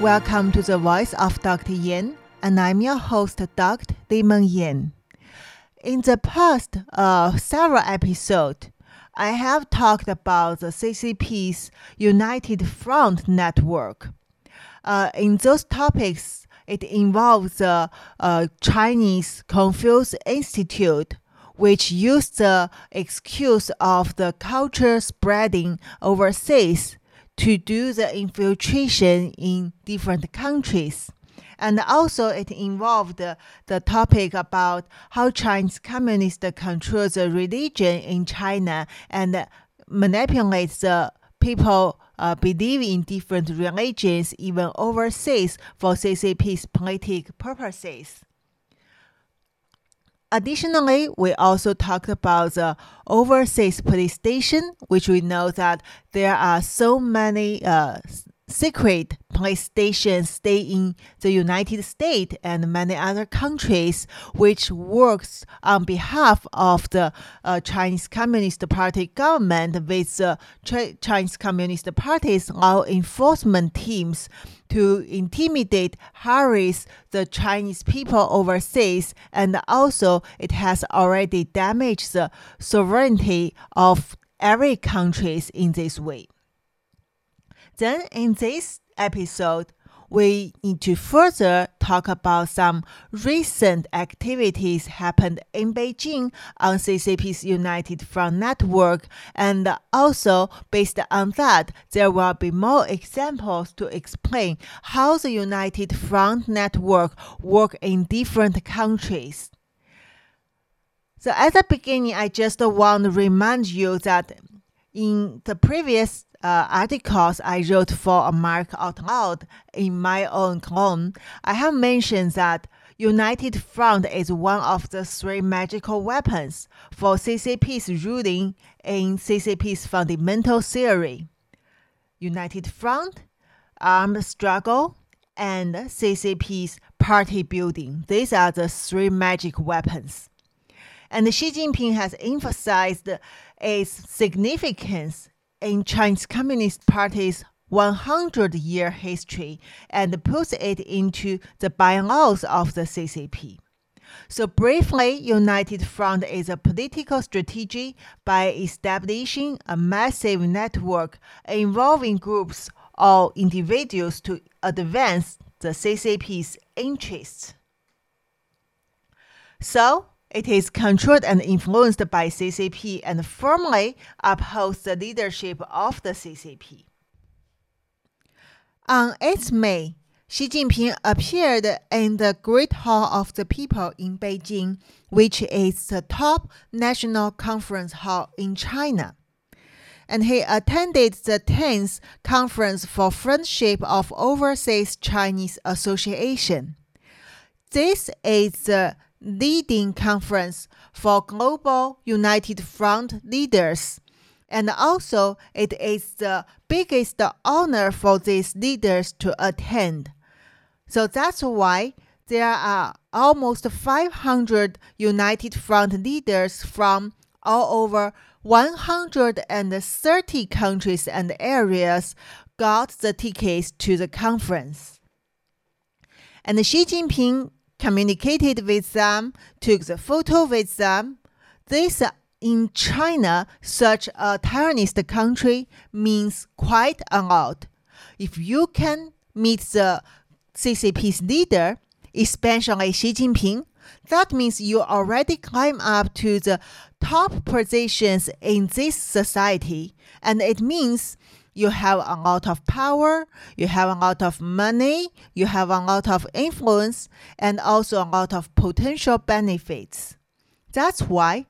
Welcome to the Voice of Dr. Yan, and I'm your host, Dr. Li-Meng Yan. In the past uh, several episodes, I have talked about the CCP's United Front Network. Uh, in those topics, it involves the uh, Chinese Confucius Institute, which used the excuse of the culture spreading overseas to do the infiltration in different countries. And also, it involved the, topic about how Chinese communists control the religion in China and manipulate the people uh, believe in different religions, even overseas, for CCP's political purposes. Additionally, we also talked about the overseas police station, which we know that there are so many uh, secret police station stay in the United States and many other countries, which works on behalf of the uh, Chinese Communist Party government with the Ch- Chinese Communist Party's law enforcement teams to intimidate, harass the Chinese people overseas, and also it has already damaged the sovereignty of every countries in this way. Then in this episode, we need to further talk about some recent activities happened in Beijing on CCP's United Front Network, and also based on that, there will be more examples to explain how the United Front Network work in different countries. So at the beginning, I just want to remind you that in the previous uh, articles I wrote for America Out Loud in my own column, I have mentioned that United Front is one of the three magical weapons for CCP's ruling in CCP's fundamental theory. United Front, armed struggle, and CCP's party building. These are the three magic weapons. And Xi Jinping has emphasized its significance in Chinese Communist Party's 100 year history and puts it into the bylaws of the CCP. So, briefly, United Front is a political strategy by establishing a massive network involving groups or individuals to advance the CCP's interests. So, it is controlled and influenced by CCP and firmly upholds the leadership of the CCP. On 8 May, Xi Jinping appeared in the Great Hall of the People in Beijing, which is the top national conference hall in China. And he attended the 10th Conference for Friendship of Overseas Chinese Association. This is the leading conference for global United Front leaders. And also, it is the biggest honor for these leaders to attend. So that's why there are almost 500 United Front leaders from all over 130 countries and areas got the tickets to the conference. And Xi Jinping communicated with them, took the photo with them. This uh, in China, such a tyrannist country means quite a lot. If you can meet the CCP's leader, especially Xi Jinping, that means you already climb up to the top positions in this society, and it means you have a lot of power, you have a lot of money, you have a lot of influence, and also a lot of potential benefits. That's why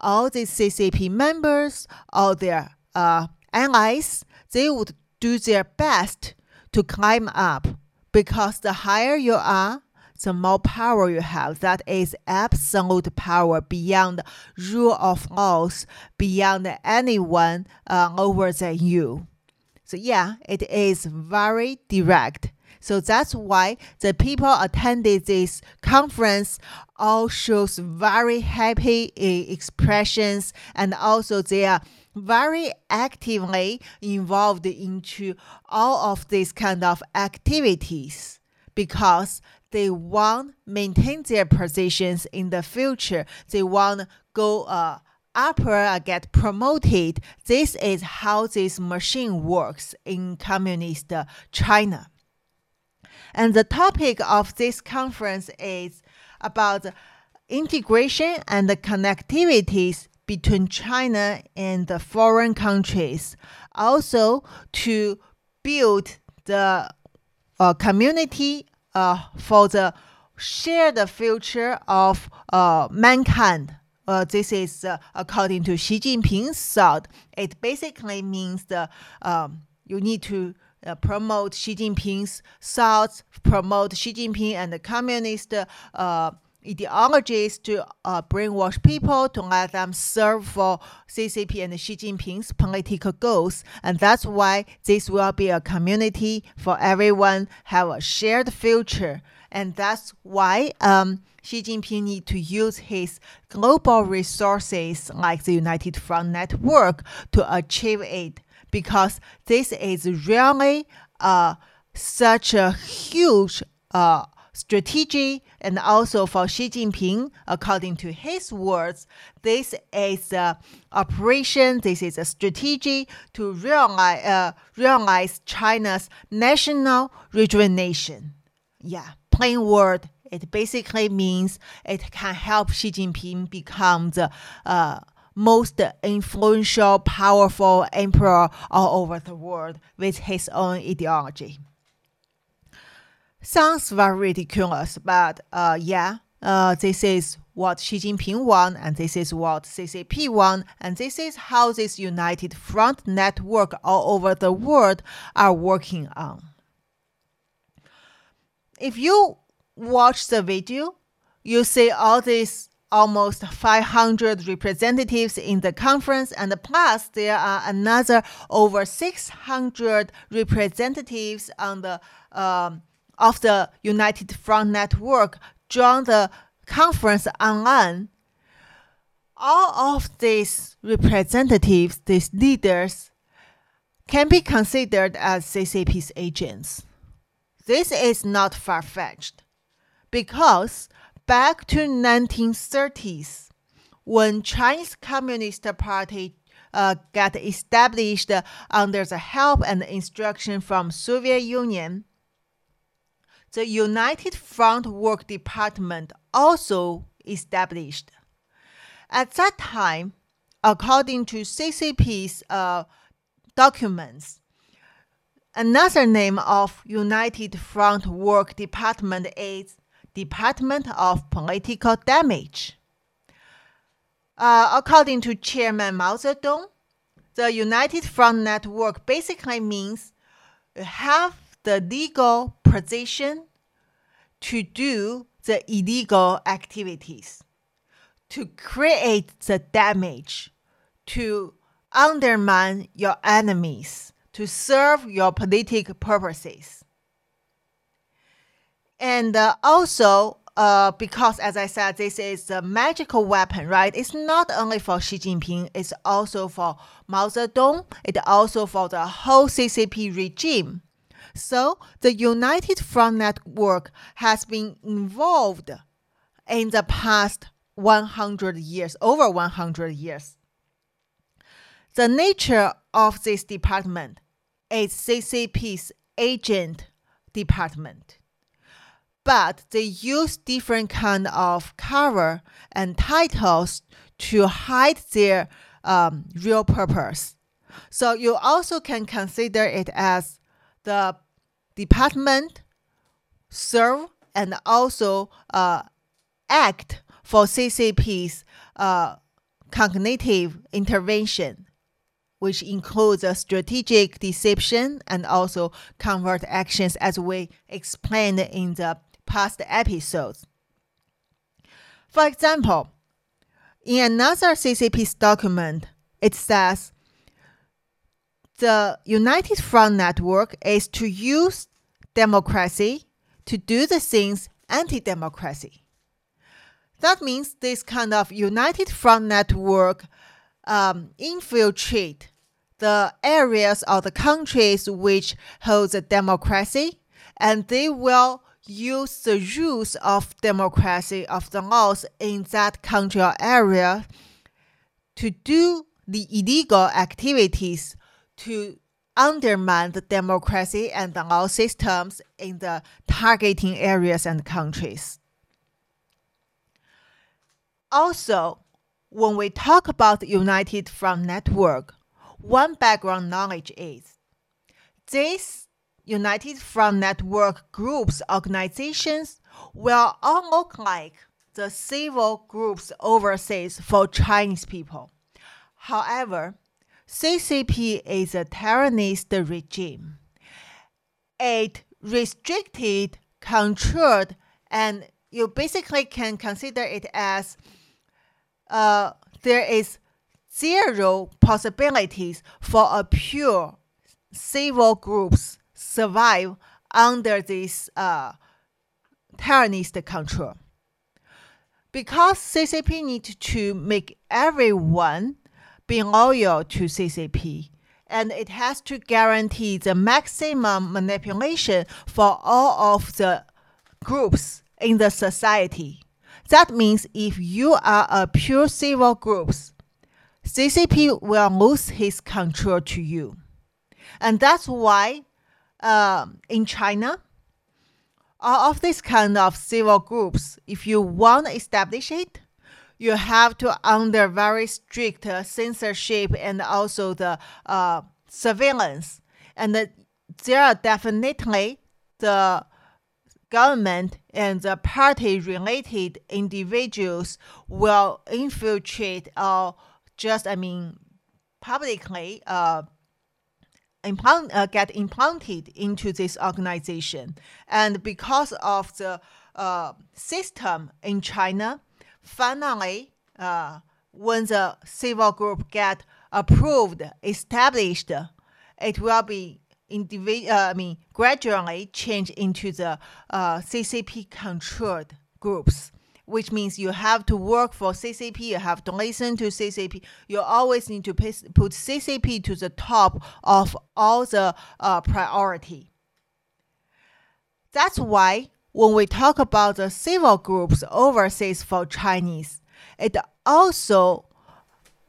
all the CCP members, all their uh, allies, they would do their best to climb up because the higher you are, the more power you have. That is absolute power beyond rule of laws, beyond anyone uh, over than you. So yeah, it is very direct. So that's why the people attended this conference all shows very happy expressions and also they are very actively involved into all of these kind of activities because they want maintain their positions in the future. They want go uh, uh, get promoted. This is how this machine works in communist China. And the topic of this conference is about integration and the connectivities between China and the foreign countries. Also, to build the uh, community uh, for the shared future of uh, mankind. Uh, this is uh, according to Xi Jinping's thought. It basically means the um, you need to uh, promote Xi Jinping's thoughts, promote Xi Jinping and the communist uh, ideologies to uh, brainwash people to let them serve for CCP and Xi Jinping's political goals. And that's why this will be a community for everyone have a shared future. And that's why um, Xi Jinping need to use his global resources like the United Front Network to achieve it because this is really uh, such a huge uh, strategy and also for Xi Jinping, according to his words, this is a operation, this is a strategy to realize, uh, realize China's national rejuvenation. Yeah, plain word, it basically means it can help Xi Jinping become the uh, most influential, powerful emperor all over the world with his own ideology sounds very ridiculous, but uh, yeah, uh, this is what Xi Jinping won, and this is what CCP won, and this is how this united front network all over the world are working on. If you watch the video, you see all these almost 500 representatives in the conference, and plus there are another over 600 representatives on the um, of the United Front Network joined the conference online. All of these representatives, these leaders, can be considered as CCP's agents. This is not far fetched because back to 1930s, when Chinese Communist Party uh, got established under the help and instruction from Soviet Union, the United Front Work Department also established. At that time, according to CCP's uh, documents, another name of United Front Work Department is Department of Political Damage. Uh, according to Chairman Mao Zedong, the United Front Network basically means have the legal position to do the illegal activities, to create the damage, to undermine your enemies, to serve your political purposes. And uh, also, uh, because as I said, this is a magical weapon, right? It's not only for Xi Jinping, it's also for Mao Zedong, it's also for the whole CCP regime. So the United Front Network has been involved in the past 100 years, over 100 years. The nature of this department is CCP's agent department. But they use different kind of cover and titles to hide their um, real purpose. So you also can consider it as the department serve and also uh, act for CCP's uh, cognitive intervention, which includes a strategic deception and also covert actions, as we explained in the past episodes. For example, in another CCP's document, it says the United Front Network is to use democracy to do the things anti democracy. That means this kind of united front network um, infiltrate the areas of the countries which hold the democracy, and they will use the rules of democracy of the laws in that country or area to do the illegal activities to undermine the democracy and the law systems in the targeting areas and countries. Also, when we talk about United Front Network, one background knowledge is these United Front Network groups organizations will all look like the civil groups overseas for Chinese people. However, CCP is a tyrannist regime. It restricted, controlled, and you basically can consider it as uh, there is zero possibilities for a pure civil groups survive under this uh, tyrannist control. Because CCP needs to make everyone be loyal to CCP, and it has to guarantee the maximum manipulation for all of the groups in the society. That means if you are a pure civil group, CCP will lose his control to you. And that's why uh, in China, all of these kind of civil groups, if you want to establish it, you have to under very strict censorship and also the uh, surveillance. And the, there are definitely the government and the party related individuals will infiltrate or just, I mean, publicly uh, implant, uh, get implanted into this organization. And because of the uh, system in China, finally, uh, when the civil group get approved, established, it will be uh, I mean, gradually change into the uh, CCP controlled groups, which means you have to work for CCP, you have to listen to CCP. You always need to put CCP to the top of all the uh, priority. That's why when we talk about the civil groups overseas for Chinese, it also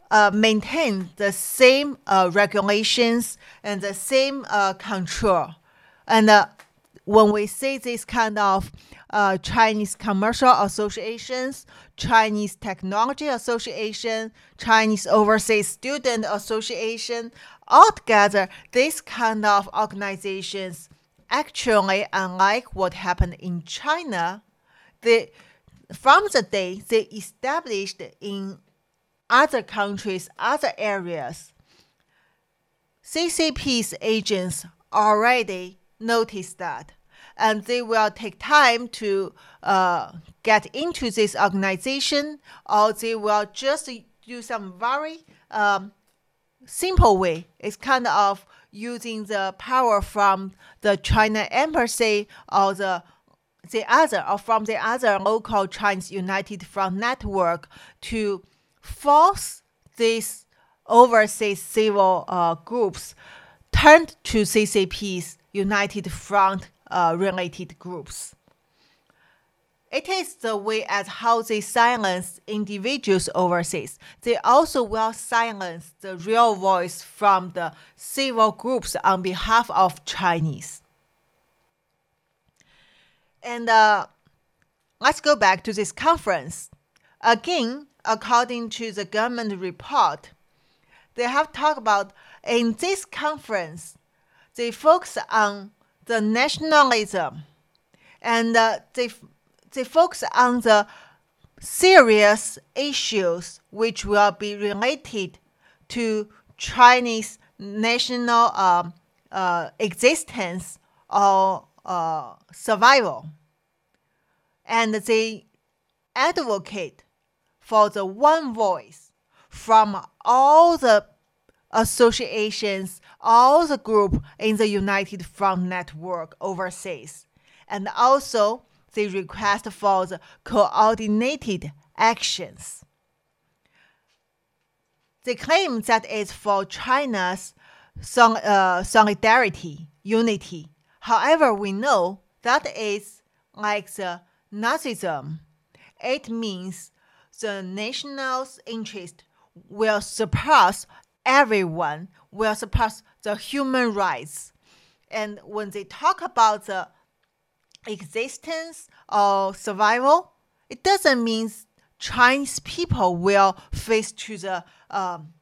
uh, maintain the same uh, regulations and the same uh, control. And uh, when we see this kind of uh, Chinese commercial associations, Chinese technology association, Chinese overseas student association, altogether, these kind of organizations actually, unlike what happened in China, they from the day they established in other countries, other areas, CCP's agents already noticed that, and they will take time to uh, get into this organization, or they will just do some very um, simple way. It's kind of using the power from the China embassy or the the other or from the other local Chinese United Front network to force these overseas civil uh, groups turned to CCP's United Front uh, related groups. It is the way as how they silence individuals overseas. They also will silence the real voice from the civil groups on behalf of Chinese. And uh, let's go back to this conference. Again, according to the government report, they have talked about in this conference, they focus on the nationalism and uh, they they focus on the serious issues which will be related to Chinese national uh, uh, existence or uh, survival. And they advocate for the one voice from all the associations, all the group in the United Front Network overseas. And also, they request for the coordinated actions. They claim that it's for China's uh, solidarity, unity. However, we know that is like the Nazism. It means the national's interest will surpass everyone, will surpass the human rights. And when they talk about the existence or survival, it doesn't mean Chinese people will face to the um,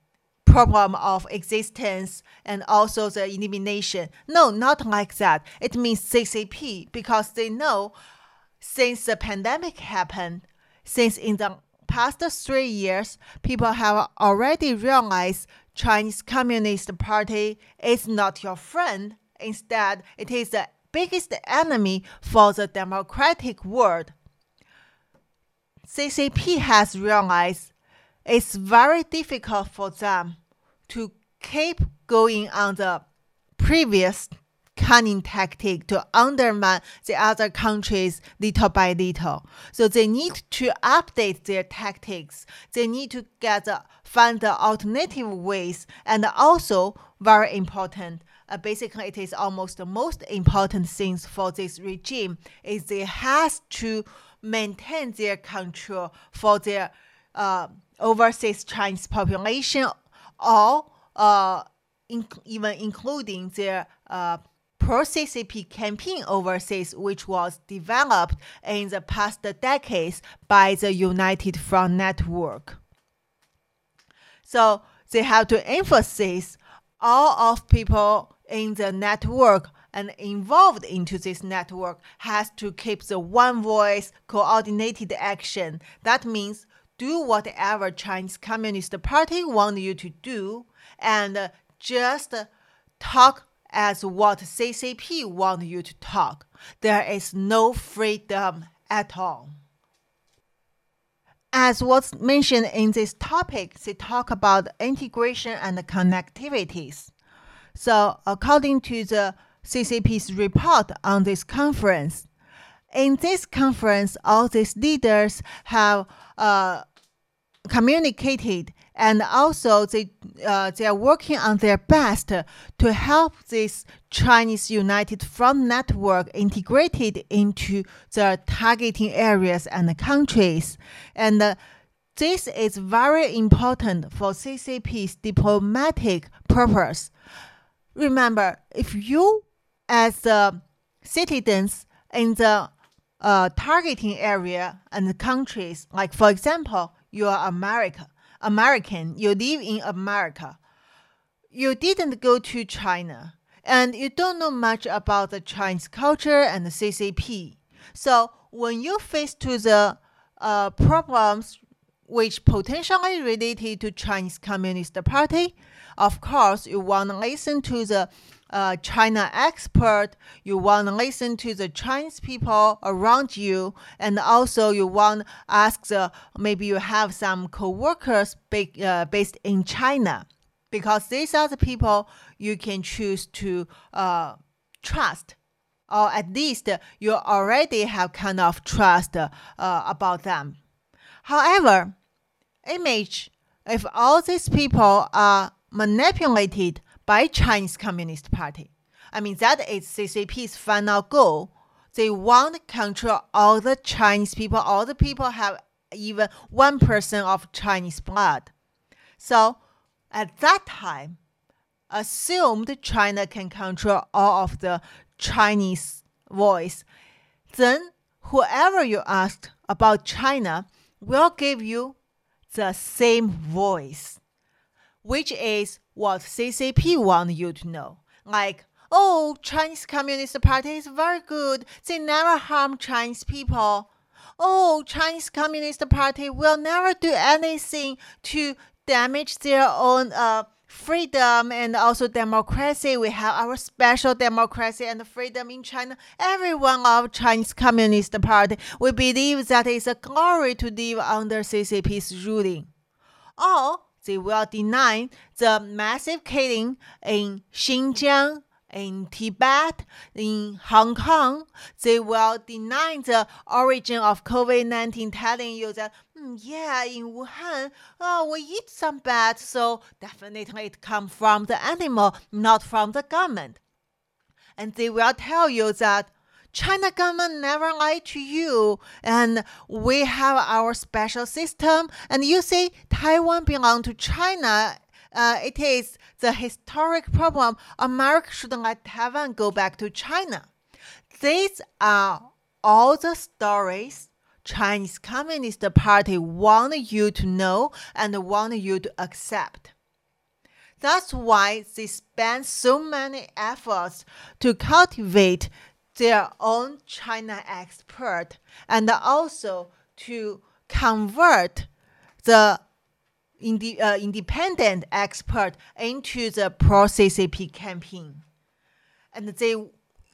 problem of existence and also the elimination. No, not like that. It means CCP because they know since the pandemic happened, since in the past three years, people have already realized Chinese Communist Party is not your friend. Instead, it is the biggest enemy for the democratic world. CCP has realized it's very difficult for them to keep going on the previous cunning tactic to undermine the other countries little by little. So they need to update their tactics. They need to get find the alternative ways, and also very important. Uh, basically, it is almost the most important things for this regime is they has to maintain their control for their uh, overseas Chinese population, or uh, even including their uh, pro-CCP campaign overseas, which was developed in the past decades by the United Front Network. So they have to emphasize all of people in the network and involved into this network has to keep the one voice coordinated action. That means do whatever Chinese Communist Party want you to do and just talk as what CCP want you to talk. There is no freedom at all. As was mentioned in this topic, they talk about integration and connectivities. So, according to the CCP's report on this conference, in this conference, all these leaders have uh, communicated and also they uh, they are working on their best to help this Chinese United Front network integrated into the targeting areas and countries, and uh, this is very important for CCP's diplomatic purpose. Remember, if you as uh, citizens in the uh, targeting area and countries, like for example, you are America, American, you live in America. You didn't go to China, and you don't know much about the Chinese culture and the CCP. So when you face to the uh, problems which potentially related to Chinese Communist Party, of course you want to listen to the uh, China expert, you want to listen to the Chinese people around you, and also you want to ask the maybe you have some coworkers ba- uh, based in China, because these are the people you can choose to uh, trust, or at least you already have kind of trust uh, about them. However, image if all these people are manipulated by Chinese Communist Party. I mean, that is CCP's final goal. They want to control all the Chinese people. All the people have even 1% of Chinese blood. So at that time, assumed China can control all of the Chinese voice. Then whoever you ask about China will give you the same voice which is what CCP want you to know. Like, oh, Chinese Communist Party is very good. They never harm Chinese people. Oh, Chinese Communist Party will never do anything to damage their own uh, freedom and also democracy. We have our special democracy and freedom in China. Everyone of Chinese Communist Party, we believe that it's a glory to live under CCP's ruling. Or they will deny the massive killing in Xinjiang, in Tibet, in Hong Kong. They will deny the origin of COVID 19, telling you that, mm, yeah, in Wuhan, oh, we eat some bats, so definitely it comes from the animal, not from the government. And they will tell you that China government never lied to you, and we have our special system. And you say Taiwan belong to China. Uh, it is the historic problem. America shouldn't let Taiwan go back to China. These are all the stories Chinese Communist Party want you to know and want you to accept. That's why they spend so many efforts to cultivate their own China expert and also to convert the indi- uh, independent expert into the pro CCP campaign. And they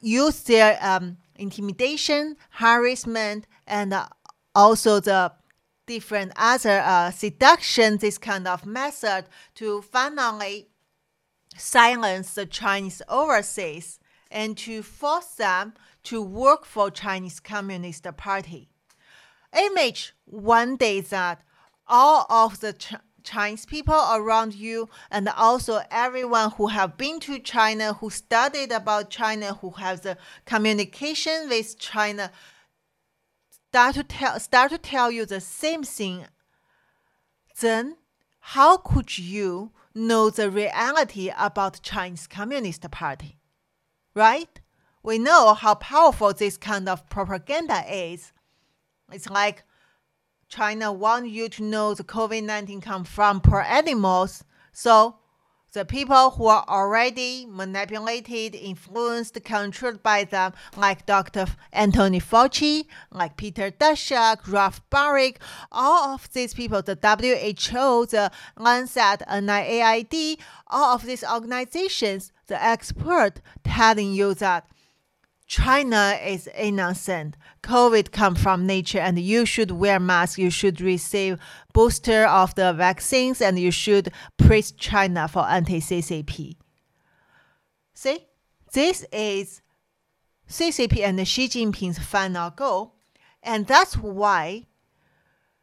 use their um, intimidation, harassment, and uh, also the different other uh, seduction, this kind of method to finally silence the Chinese overseas and to force them to work for Chinese Communist Party. Image one day that all of the Ch- Chinese people around you and also everyone who have been to China, who studied about China, who has communication with China, start to tell start to tell you the same thing. Then how could you know the reality about Chinese Communist Party? Right? We know how powerful this kind of propaganda is. It's like China want you to know the COVID-19 come from poor animals. So the people who are already manipulated, influenced, controlled by them, like Dr. Anthony Fauci, like Peter Daszak, Ralph Baric, all of these people, the WHO, the Lancet, NIAID, all of these organizations, the expert telling you that China is innocent. COVID come from nature and you should wear mask. You should receive booster of the vaccines and you should praise China for anti-CCP. See, this is CCP and Xi Jinping's final goal. And that's why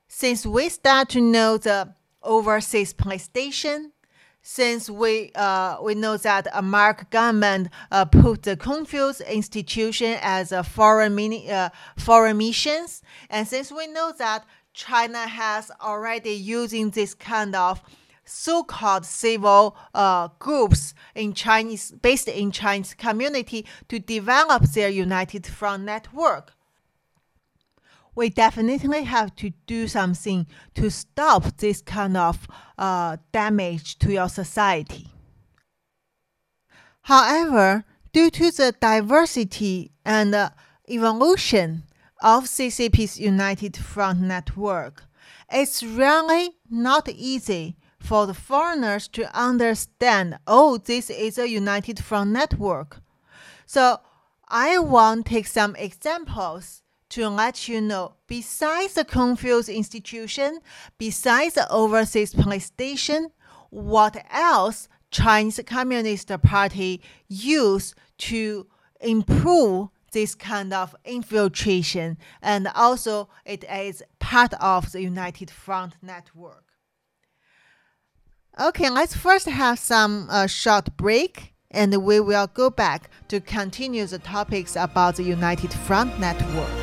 since we start to know the overseas police station, since we uh, we know that American government uh, put the Confucius institution as a foreign mini, uh, foreign missions, and since we know that China has already using this kind of so-called civil uh, groups in Chinese based in Chinese community to develop their United Front network we definitely have to do something to stop this kind of uh, damage to your society. However, due to the diversity and uh, evolution of CCP's United Front network, it's really not easy for the foreigners to understand, oh, this is a United Front network. So I want to take some examples to let you know, besides the Confucius Institution, besides the overseas police station, what else Chinese Communist Party use to improve this kind of infiltration, and also it is part of the United Front network. Okay, let's first have some uh, short break, and we will go back to continue the topics about the United Front network.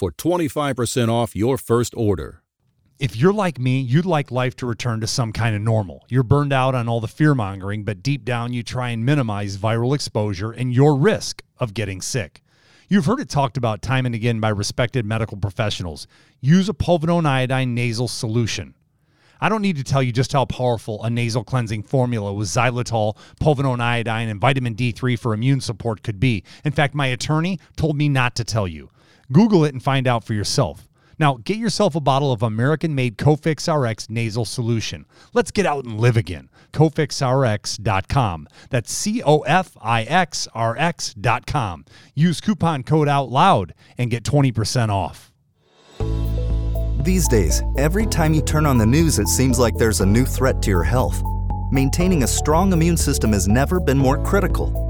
for 25% off your first order. If you're like me, you'd like life to return to some kind of normal. You're burned out on all the fear mongering, but deep down you try and minimize viral exposure and your risk of getting sick. You've heard it talked about time and again by respected medical professionals. Use a povidone iodine nasal solution. I don't need to tell you just how powerful a nasal cleansing formula with xylitol, povidone iodine, and vitamin D3 for immune support could be. In fact, my attorney told me not to tell you. Google it and find out for yourself. Now, get yourself a bottle of American made Cofix RX nasal solution. Let's get out and live again. CofixRx.com. That's C O F I X R X.com. Use coupon code OUTLOUD and get 20% off. These days, every time you turn on the news, it seems like there's a new threat to your health. Maintaining a strong immune system has never been more critical.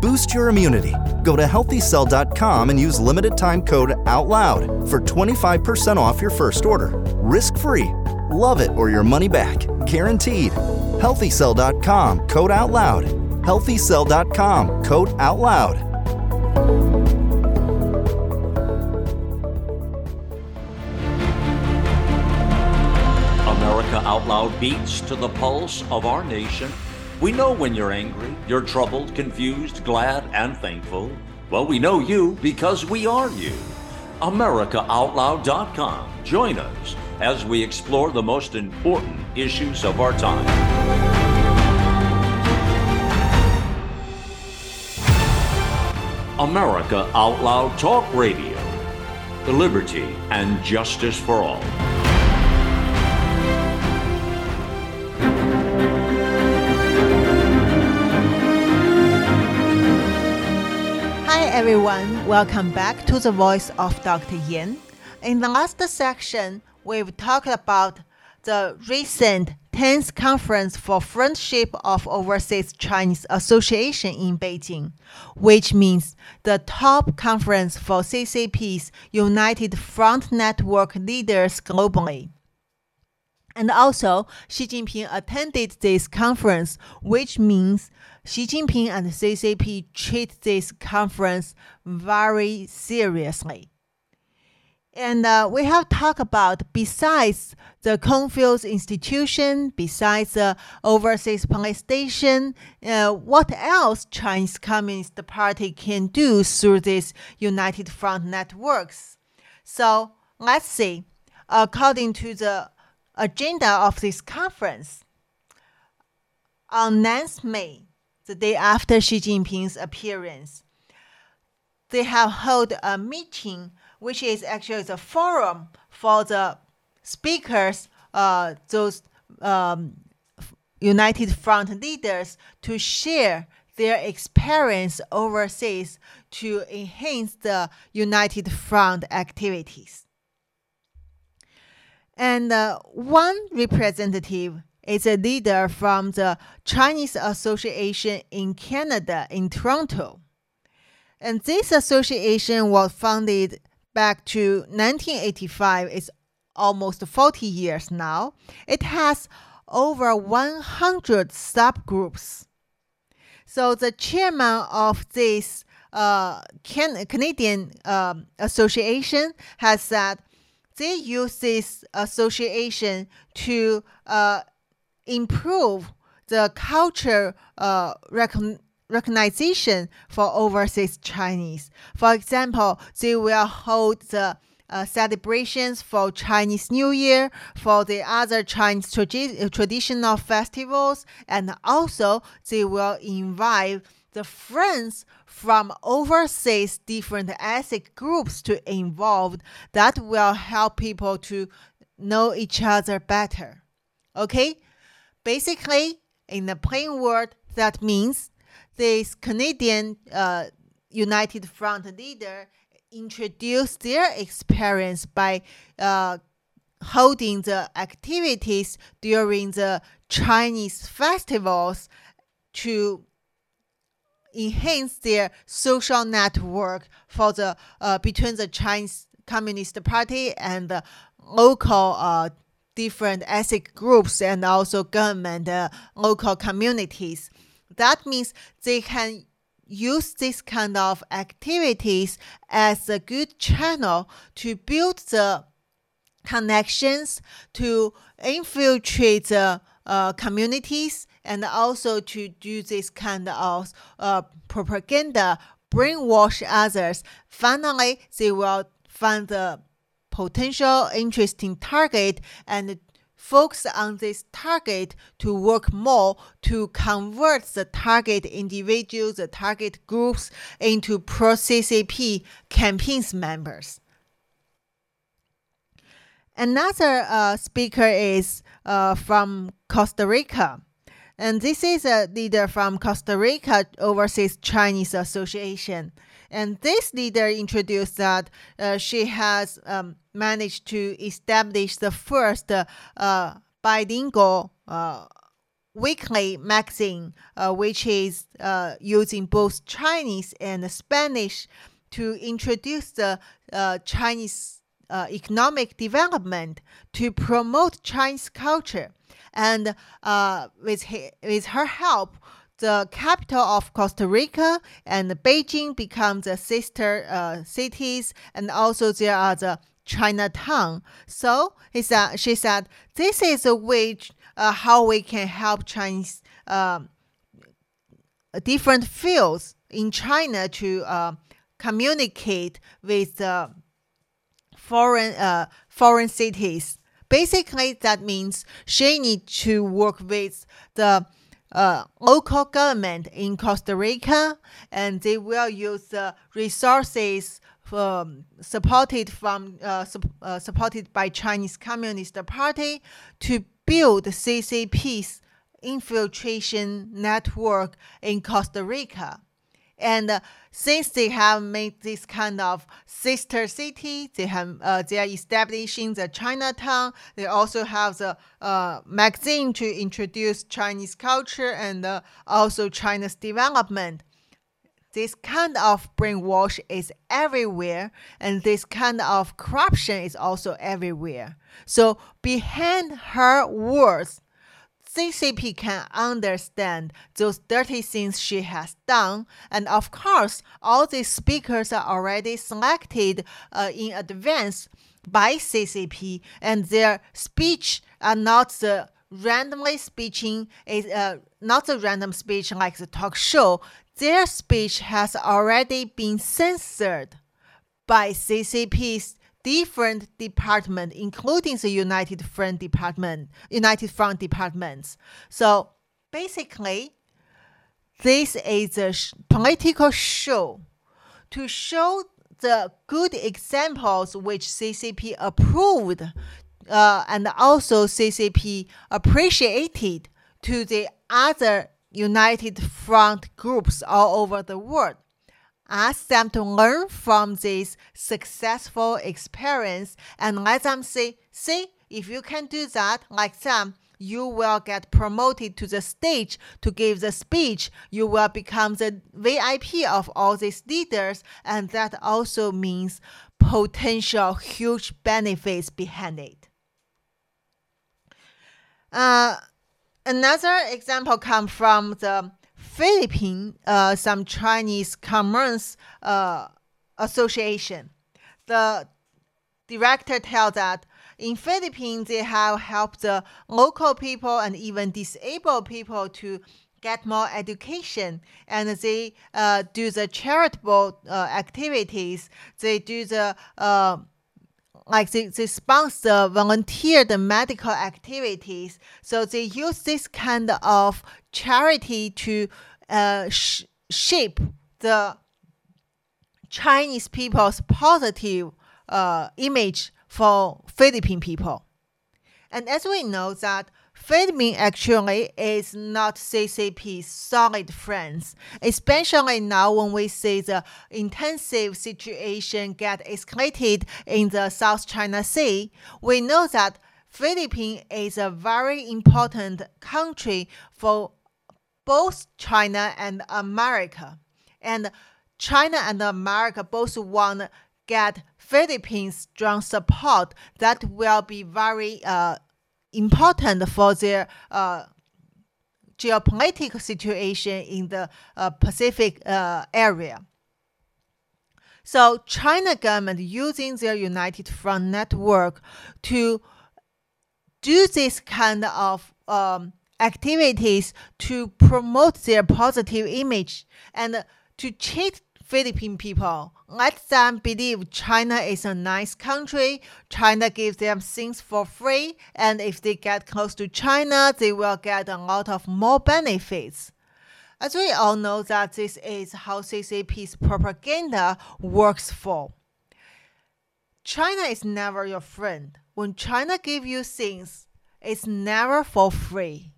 Boost your immunity. Go to healthycell.com and use limited time code OUTLOUD for 25% off your first order. Risk free. Love it or your money back. Guaranteed. Healthycell.com code OUTLOUD. Healthycell.com code OUTLOUD. America Out Loud beats to the pulse of our nation. We know when you're angry, you're troubled, confused, glad, and thankful. Well, we know you because we are you. AmericaOutloud.com. Join us as we explore the most important issues of our time. America Out Loud Talk Radio. The liberty and justice for all. Everyone, welcome back to the voice of Dr. Yan. In the last section, we've talked about the recent 10th Conference for Friendship of Overseas Chinese Association in Beijing, which means the top conference for CCP's United Front Network leaders globally. And also, Xi Jinping attended this conference, which means Xi Jinping and CCP treat this conference very seriously. And uh, we have talked about besides the Confucius Institution, besides the overseas police station, uh, what else Chinese Communist Party can do through these United Front networks. So let's see. According to the agenda of this conference, on 9th May, the day after Xi Jinping's appearance, they have held a meeting, which is actually the forum for the speakers, uh, those um, United Front leaders, to share their experience overseas to enhance the United Front activities. And uh, one representative is a leader from the Chinese Association in Canada in Toronto. And this association was founded back to 1985. It's almost 40 years now. It has over 100 subgroups. So the chairman of this uh, Can- Canadian um, association has said they use this association to uh, improve the culture uh, recon- recognition for overseas Chinese. For example, they will hold the uh, celebrations for Chinese New Year, for the other Chinese tradi- traditional festivals, and also they will invite the friends from overseas different ethnic groups to involved that will help people to know each other better. Okay? Basically, in the plain word, that means this Canadian uh, United Front leader introduced their experience by uh, holding the activities during the Chinese festivals to enhance their social network for the uh, between the Chinese Communist Party and the local uh, different ethnic groups and also government uh, local communities. That means they can use this kind of activities as a good channel to build the connections to infiltrate the uh, communities and also to do this kind of uh, propaganda, brainwash others. Finally, they will find the potential interesting target and focus on this target to work more to convert the target individuals, the target groups into pro CCP campaigns members. Another uh, speaker is uh, from Costa Rica. And this is a leader from Costa Rica Overseas Chinese Association. And this leader introduced that uh, she has um, managed to establish the first uh, bilingual uh, weekly magazine, uh, which is uh, using both Chinese and Spanish to introduce the uh, Chinese uh, economic development to promote Chinese culture. And with, he, with her help, the capital of Costa Rica and Beijing become the sister uh, cities, and also there are the Chinatown. So he said, she said, this is a way uh, how we can help Chinese um, different fields in China to uh, communicate with foreign uh, foreign cities. Basically, that means she needs to work with the uh, local government in Costa Rica, and they will use the resources from, supported from uh, uh, supported by Chinese Communist Party to build CCP's infiltration network in Costa Rica. And uh, since they have made this kind of sister city, they have uh, they are establishing the Chinatown. They also have the uh, magazine to introduce Chinese culture and uh, also China's development. This kind of brainwash is everywhere, and this kind of corruption is also everywhere. So behind her words, CCP can understand those dirty things she has done. And of course, all these speakers are already selected uh, in advance by CCP, and their speech are not the randomly speaking is uh, not the random speech like the talk show. Their speech has already been censored by CCP's different department, including the United Front Department, United Front departments. So basically, this is a sh- political show to show the good examples which CCP approved uh, and also CCP appreciated to the other United Front groups all over the world ask them to learn from this successful experience and let them say, see, if you can do that like them, you will get promoted to the stage to give the speech. You will become the VIP of all these leaders, and that also means potential huge benefits behind it. Uh, another example comes from the Philippine, uh, some Chinese Commerce uh, Association. The director tells that in Philippines they have helped the local people and even disabled people to get more education and they uh, do the charitable uh, activities they do the uh, like they, they sponsor volunteer the medical activities. So they use this kind of charity to uh, sh- shape the chinese people's positive uh, image for philippine people. And as we know that Philippines actually is not CCP's solid friends, especially now when we see the intensive situation get escalated in the South China Sea. We know that Philippines is a very important country for both China and America. And China and America both want get Philippines strong support that will be very uh, important for their uh, geopolitical situation in the uh, Pacific uh, area. So China government using their United Front network to do this kind of um, activities to promote their positive image and to cheat Philippine people. Let them believe China is a nice country. China gives them things for free, and if they get close to China, they will get a lot of more benefits. As we all know that this is how CCP's propaganda works for. China is never your friend. When China gives you things, it's never for free.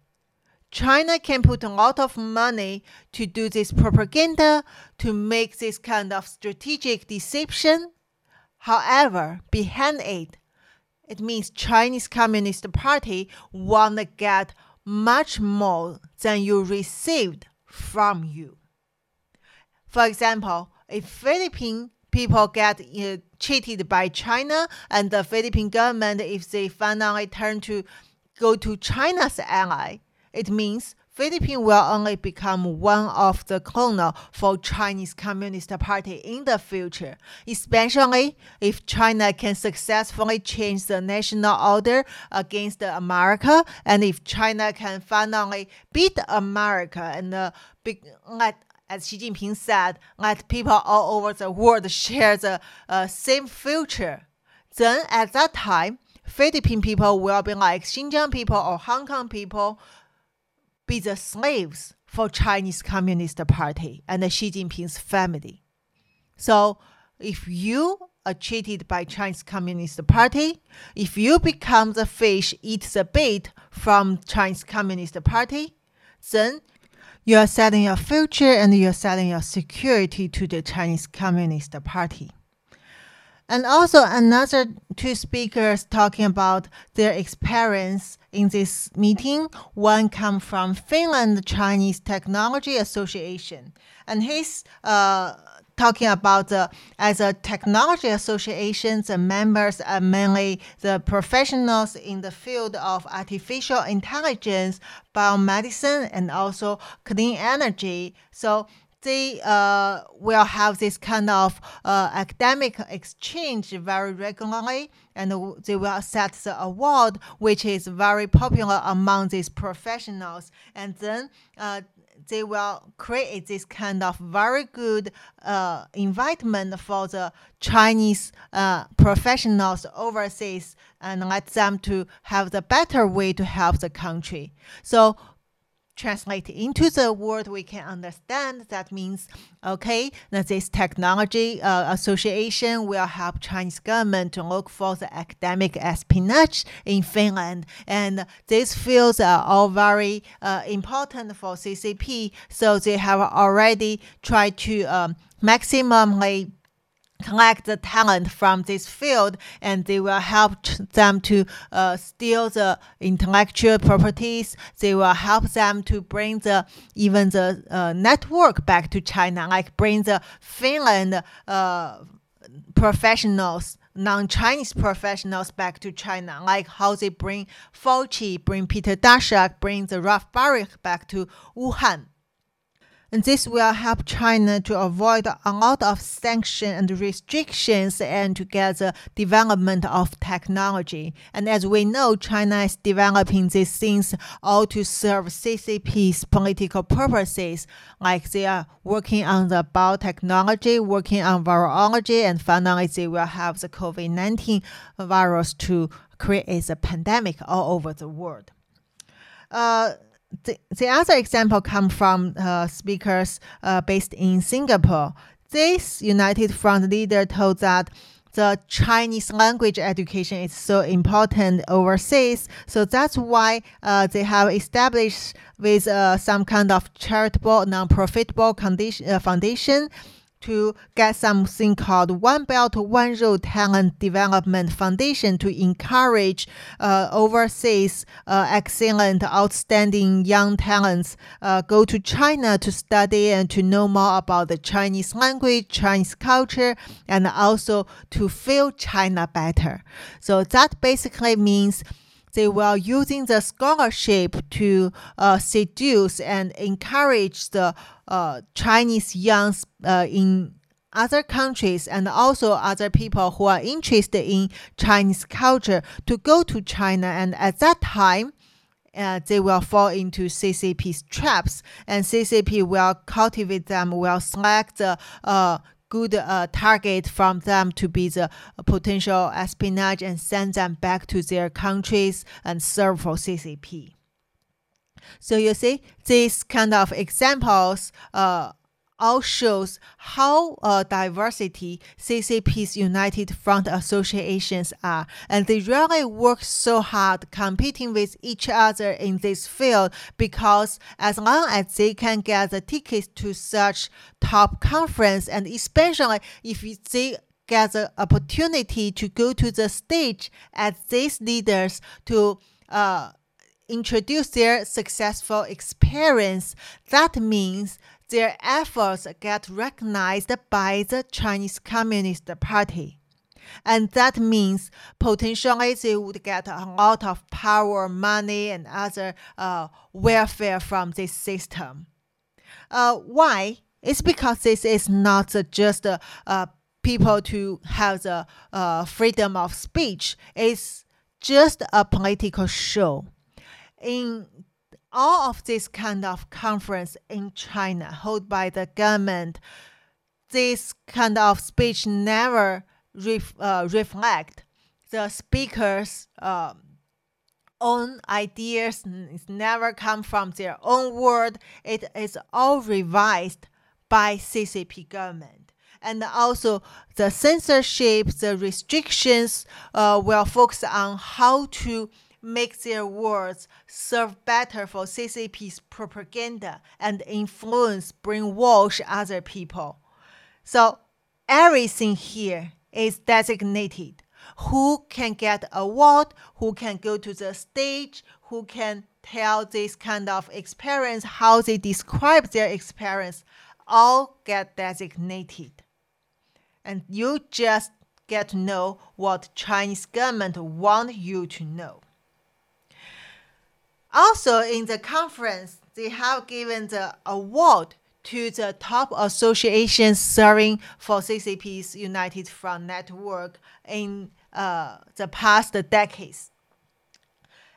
China can put a lot of money to do this propaganda, to make this kind of strategic deception. However, behind it, it means Chinese Communist Party want to get much more than you received from you. For example, if Philippine people get uh, cheated by China and the Philippine government, if they finally turn to go to China's ally, it means Philippines will only become one of the corner for Chinese Communist Party in the future, especially if China can successfully change the national order against America, and if China can finally beat America and uh, be, let as Xi Jinping said, let people all over the world share the uh, same future. Then at that time, Philippine people will be like Xinjiang people or Hong Kong people be the slaves for Chinese Communist Party and Xi Jinping's family. So if you are cheated by Chinese Communist Party, if you become the fish eat the bait from Chinese Communist Party, then you are selling your future and you are selling your security to the Chinese Communist Party. And also another two speakers talking about their experience in this meeting. One come from Finland Chinese Technology Association, and he's uh, talking about the as a technology association, the members are mainly the professionals in the field of artificial intelligence, biomedicine, and also clean energy. So they uh, will have this kind of uh, academic exchange very regularly, and they will set the award, which is very popular among these professionals. And then uh, they will create this kind of very good uh, environment for the Chinese uh, professionals overseas and let them to have the better way to help the country. So translate into the word we can understand. That means, okay, that this technology uh, association will help Chinese government to look for the academic espionage in Finland. And these fields are all very uh, important for CCP. So they have already tried to um, maximally collect the talent from this field and they will help them to uh, steal the intellectual properties they will help them to bring the even the uh, network back to china like bring the finland uh, professionals non-Chinese professionals back to China, like how they bring Fauci, bring Peter Daszak, bring the Ralph Baric back to Wuhan. And this will help China to avoid a lot of sanctions and restrictions and to get the development of technology. And as we know, China is developing these things all to serve CCP's political purposes. Like they are working on the biotechnology, working on virology, and finally they will have the COVID 19 virus to create a pandemic all over the world. Uh, the, the other example come from uh, speakers uh, based in Singapore. This United Front leader told that the Chinese language education is so important overseas. So that's why uh, they have established with uh, some kind of charitable, non-profitable condition, uh, foundation to get something called One Belt One Road Talent Development Foundation to encourage uh, overseas uh, excellent, outstanding young talents uh, go to China to study and to know more about the Chinese language, Chinese culture, and also to feel China better. So that basically means they were using the scholarship to uh, seduce and encourage the uh, Chinese youngs uh, in other countries and also other people who are interested in Chinese culture to go to China. And at that time, uh, they will fall into CCP's traps, and CCP will cultivate them, will select the uh, good uh, target from them to be the potential espionage and send them back to their countries and serve for CCP. So you see, these kind of examples uh, all shows how uh, diversity CCP's United Front associations are, and they really work so hard competing with each other in this field because as long as they can get the tickets to such top conference, and especially if they get the opportunity to go to the stage as these leaders to uh, introduce their successful experience, that means their efforts get recognized by the Chinese Communist Party. And that means potentially they would get a lot of power, money, and other uh, welfare from this system. Uh, why? It's because this is not just uh, people to have the uh, freedom of speech. It's just a political show in all of this kind of conference in China held by the government, this kind of speech never ref, uh, reflect the speaker's um, own ideas. It never come from their own word. It is all revised by CCP government. And also the censorship, the restrictions uh, will focus on how to make their words serve better for CCP's propaganda and influence brainwash other people. So everything here is designated. Who can get a award, who can go to the stage, who can tell this kind of experience, how they describe their experience, all get designated. And you just get to know what Chinese government want you to know. Also, in the conference, they have given the award to the top associations serving for CCP's United Front network in uh, the past decades.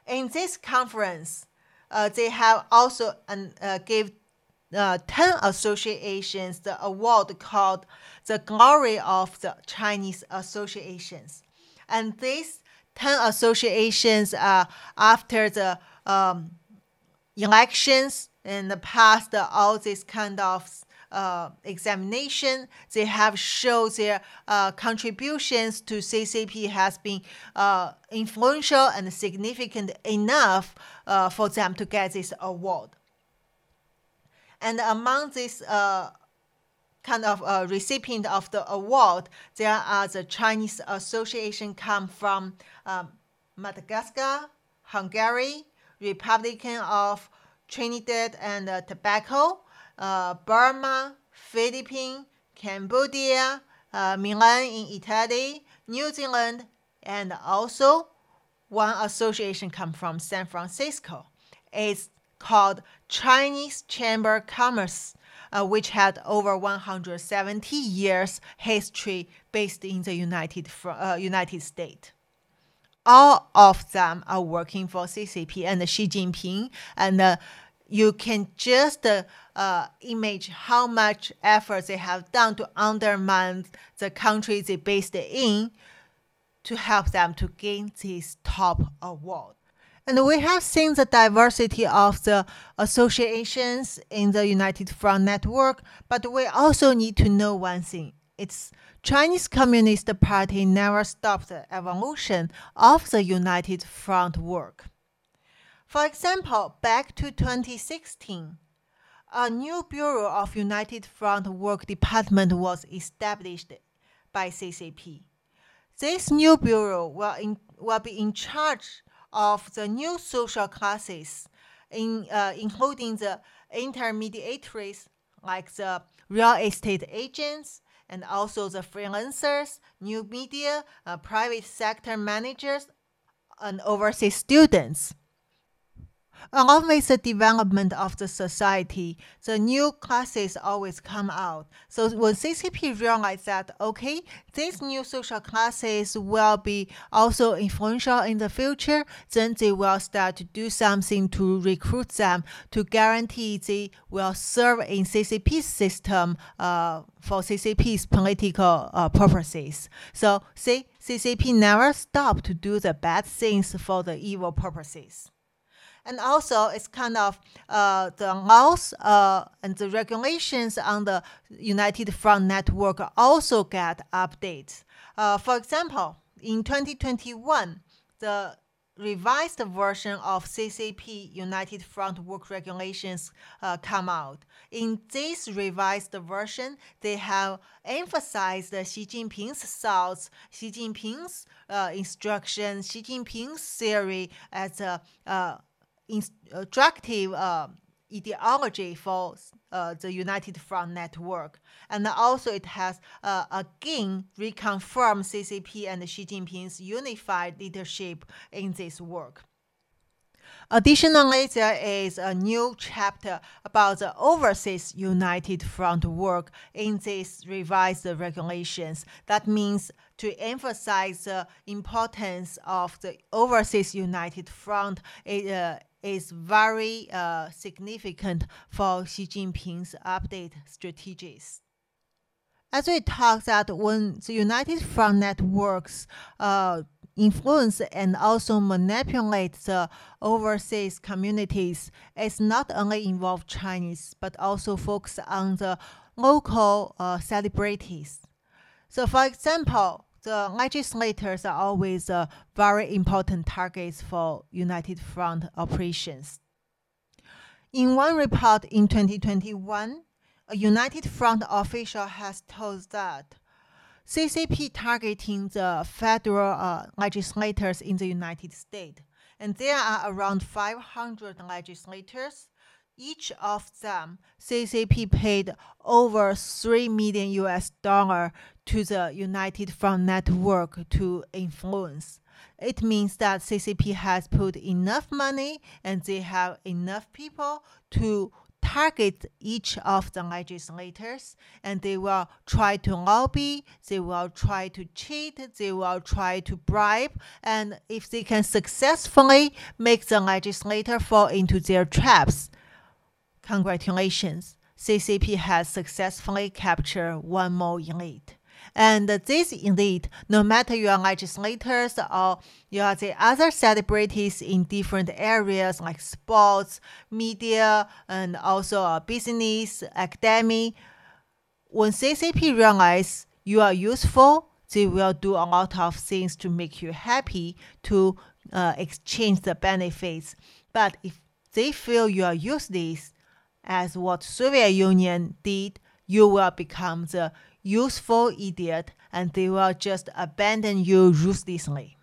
In this conference, uh, they have also an, uh, gave uh, 10 associations the award called the Glory of the Chinese Associations. And these 10 associations are after the um, elections in the past, all this kind of uh, examination, they have showed their uh, contributions to CCP has been uh, influential and significant enough uh, for them to get this award. And among this uh, kind of uh, recipient of the award, there are the Chinese Association come from um, Madagascar, Hungary, Republican of Trinidad and uh, Tobago, uh, Burma, Philippines, Cambodia, uh, Milan in Italy, New Zealand, and also one association come from San Francisco. It's called Chinese Chamber of Commerce, uh, which had over 170 years history based in the United, uh, United States all of them are working for CCP and Xi Jinping, and uh, you can just uh, uh, image how much effort they have done to undermine the country they based in to help them to gain this top award. And we have seen the diversity of the associations in the United Front network, but we also need to know one thing its Chinese Communist Party never stopped the evolution of the United Front work. For example, back to 2016, a new Bureau of United Front Work Department was established by CCP. This new bureau will, in, will be in charge of the new social classes, in, uh, including the intermediaries like the real estate agents and also the freelancers, new media, uh, private sector managers, and overseas students. With the development of the society, the new classes always come out. So when CCP realized that, okay, these new social classes will be also influential in the future, then they will start to do something to recruit them to guarantee they will serve in CCP's system uh, for CCP's political uh, purposes. So see, CCP never stopped to do the bad things for the evil purposes and also it's kind of uh, the laws uh, and the regulations on the United Front network also get updates. Uh, for example, in 2021, the revised version of CCP United Front work regulations uh, come out. In this revised version, they have emphasized Xi Jinping's thoughts, Xi Jinping's uh, instructions, Xi Jinping's theory as a uh, instructive uh, ideology for uh, the United Front network. And also it has uh, again reconfirmed CCP and Xi Jinping's unified leadership in this work. Additionally, there is a new chapter about the overseas united front work in these revised regulations. That means to emphasize the importance of the overseas united front. Uh, is very uh, significant for Xi Jinping's update strategies. As we talked that when the United Front networks uh, influence and also manipulate the overseas communities, it's not only involve Chinese but also focus on the local uh, celebrities. So, for example, the legislators are always uh, very important targets for United Front operations. In one report in 2021, a United Front official has told that CCP targeting the federal uh, legislators in the United States, and there are around 500 legislators each of them, CCP paid over 3 million US dollar to the United Front network to influence. It means that CCP has put enough money and they have enough people to target each of the legislators and they will try to lobby, they will try to cheat, they will try to bribe, and if they can successfully make the legislator fall into their traps, Congratulations, CCP has successfully captured one more elite. And this elite, no matter you are legislators or you are the other celebrities in different areas like sports, media, and also uh, business, academy, when CCP realize you are useful, they will do a lot of things to make you happy to uh, exchange the benefits. But if they feel you are useless, as what Soviet Union did, you will become the useful idiot and they will just abandon you ruthlessly.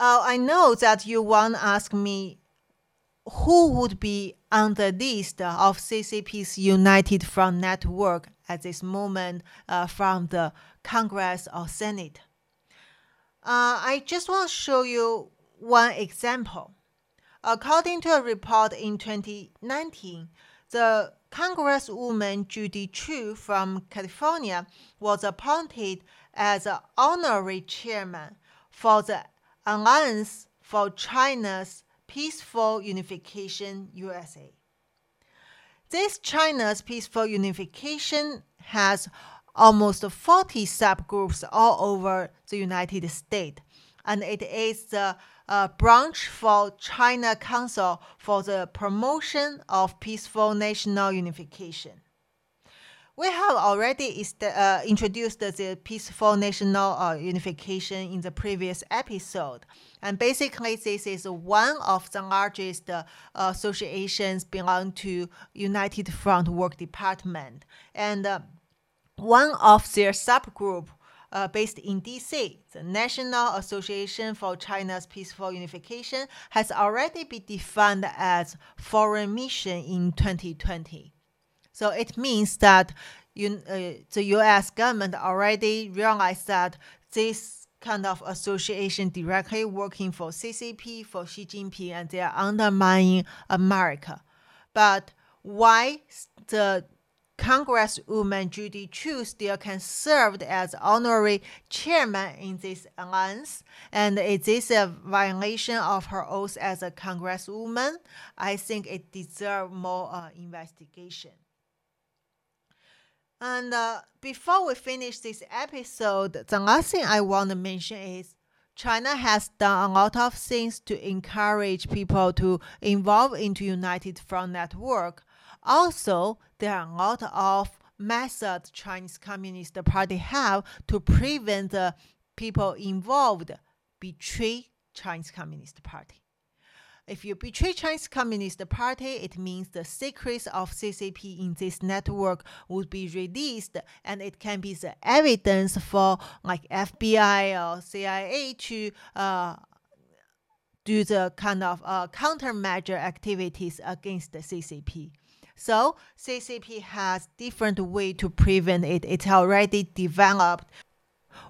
Uh, I know that you want to ask me who would be on the list of CCP's United Front network at this moment uh, from the Congress or Senate. Uh, I just want to show you one example. According to a report in 2019, the Congresswoman Judy Chu from California was appointed as an honorary chairman for the Alliance for China's Peaceful Unification USA. This China's Peaceful Unification has almost 40 subgroups all over the United States, and it is the a branch for China Council for the Promotion of Peaceful National Unification. we have already uh, introduced the peaceful national uh, unification in the previous episode. And basically, this is one of the largest uh, associations belong to United Front Work Department. And uh, one of their subgroup uh, based in DC, the National Association for China's Peaceful Unification, has already been defined as foreign mission in 2020. So it means that you, uh, the U.S. government already realized that this kind of association directly working for CCP, for Xi Jinping, and they are undermining America. But why the Congresswoman Judy Chu still can serve as honorary chairman in this alliance. And is this a violation of her oath as a congresswoman? I think it deserves more uh, investigation. And uh, before we finish this episode, the last thing I want to mention is China has done a lot of things to encourage people to involve into United Front Network. Also, there are a lot of methods Chinese Communist Party have to prevent the people involved betray Chinese Communist Party. If you betray Chinese Communist Party, it means the secrets of CCP in this network would be released, and it can be the evidence for like FBI or CIA to uh, do the kind of uh, countermeasure activities against the CCP. So CCP has different way to prevent it. It's already developed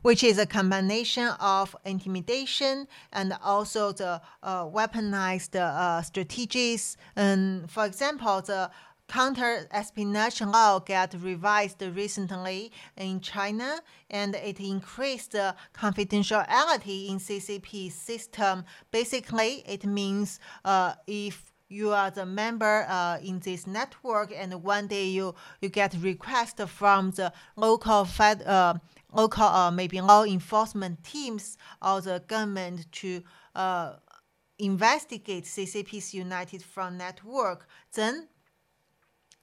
which is a combination of intimidation and also the uh, weaponized uh, strategies. And for example, the counter espionage law got revised recently in China and it increased the confidentiality in CCP system. Basically, it means uh, if you are the member uh, in this network and one day you, you get request from the local fed, uh, local uh, maybe law enforcement teams or the government to uh, investigate CCP's United Front network, then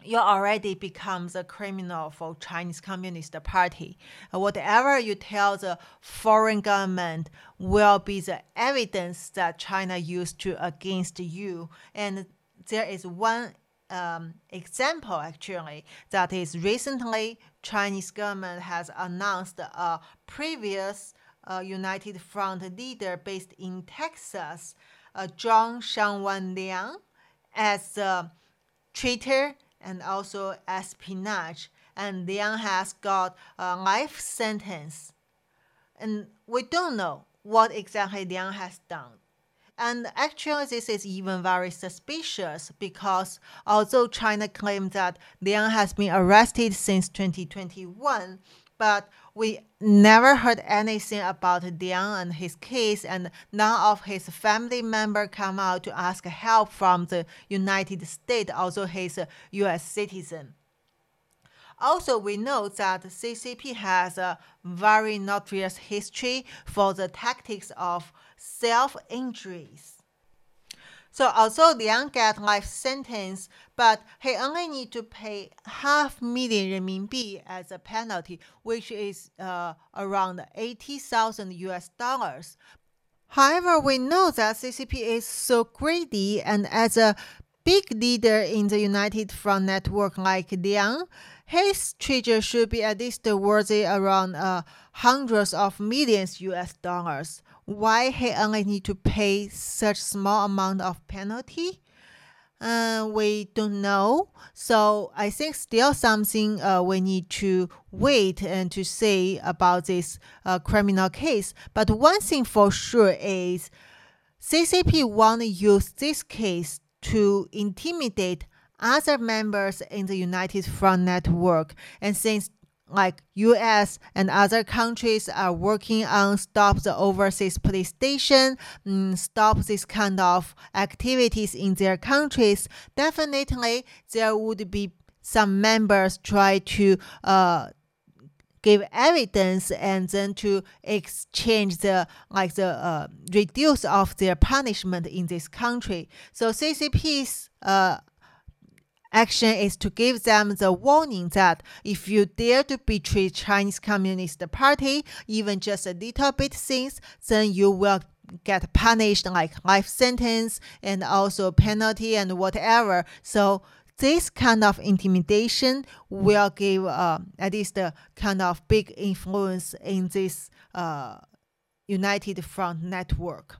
you already becomes a criminal for Chinese Communist Party. Whatever you tell the foreign government will be the evidence that China used to against you. And there is one um, example actually that is recently Chinese government has announced a previous uh, United Front leader based in Texas, uh, Zhang Shangwan Liang, as a traitor and also espionage. And Liang has got a life sentence. And we don't know what exactly Liang has done. And actually, this is even very suspicious because although China claims that Liang has been arrested since 2021, but we never heard anything about Liang and his case, and none of his family members come out to ask help from the United States, although he's a U.S. citizen. Also, we know that CCP has a very notorious history for the tactics of self injuries. So although Liang got life sentence, but he only need to pay half million renminbi as a penalty, which is uh, around 80,000 US dollars. However, we know that CCP is so greedy, and as a big leader in the United Front network like Liang, his treasure should be at least worthy around uh, hundreds of millions US dollars why he only need to pay such small amount of penalty? Uh, we don't know. So I think still something uh, we need to wait and to say about this uh, criminal case. But one thing for sure is CCP want to use this case to intimidate other members in the United Front network. And since like US and other countries are working on stop the overseas police station, mm, stop this kind of activities in their countries, definitely there would be some members try to uh, give evidence and then to exchange the like the uh, reduce of their punishment in this country. So CCP's uh, action is to give them the warning that if you dare to betray Chinese Communist Party, even just a little bit things, then you will get punished like life sentence and also penalty and whatever. So this kind of intimidation will give uh, at least a kind of big influence in this uh, United Front network.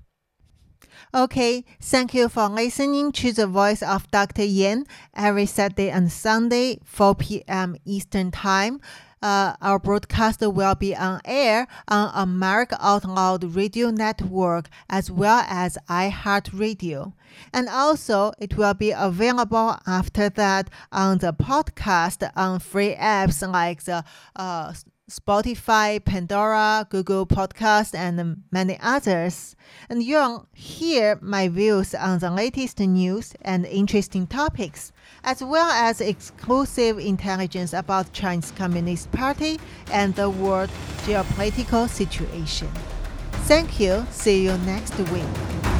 Okay, thank you for listening to the voice of Dr. Yan every Saturday and Sunday, 4 p.m. Eastern Time. Uh, our broadcast will be on air on America Out Loud Radio Network as well as iHeartRadio. And also, it will be available after that on the podcast on free apps like the uh, Spotify, Pandora, Google Podcast, and many others. And you'll hear my views on the latest news and interesting topics, as well as exclusive intelligence about Chinese Communist Party and the world geopolitical situation. Thank you. See you next week.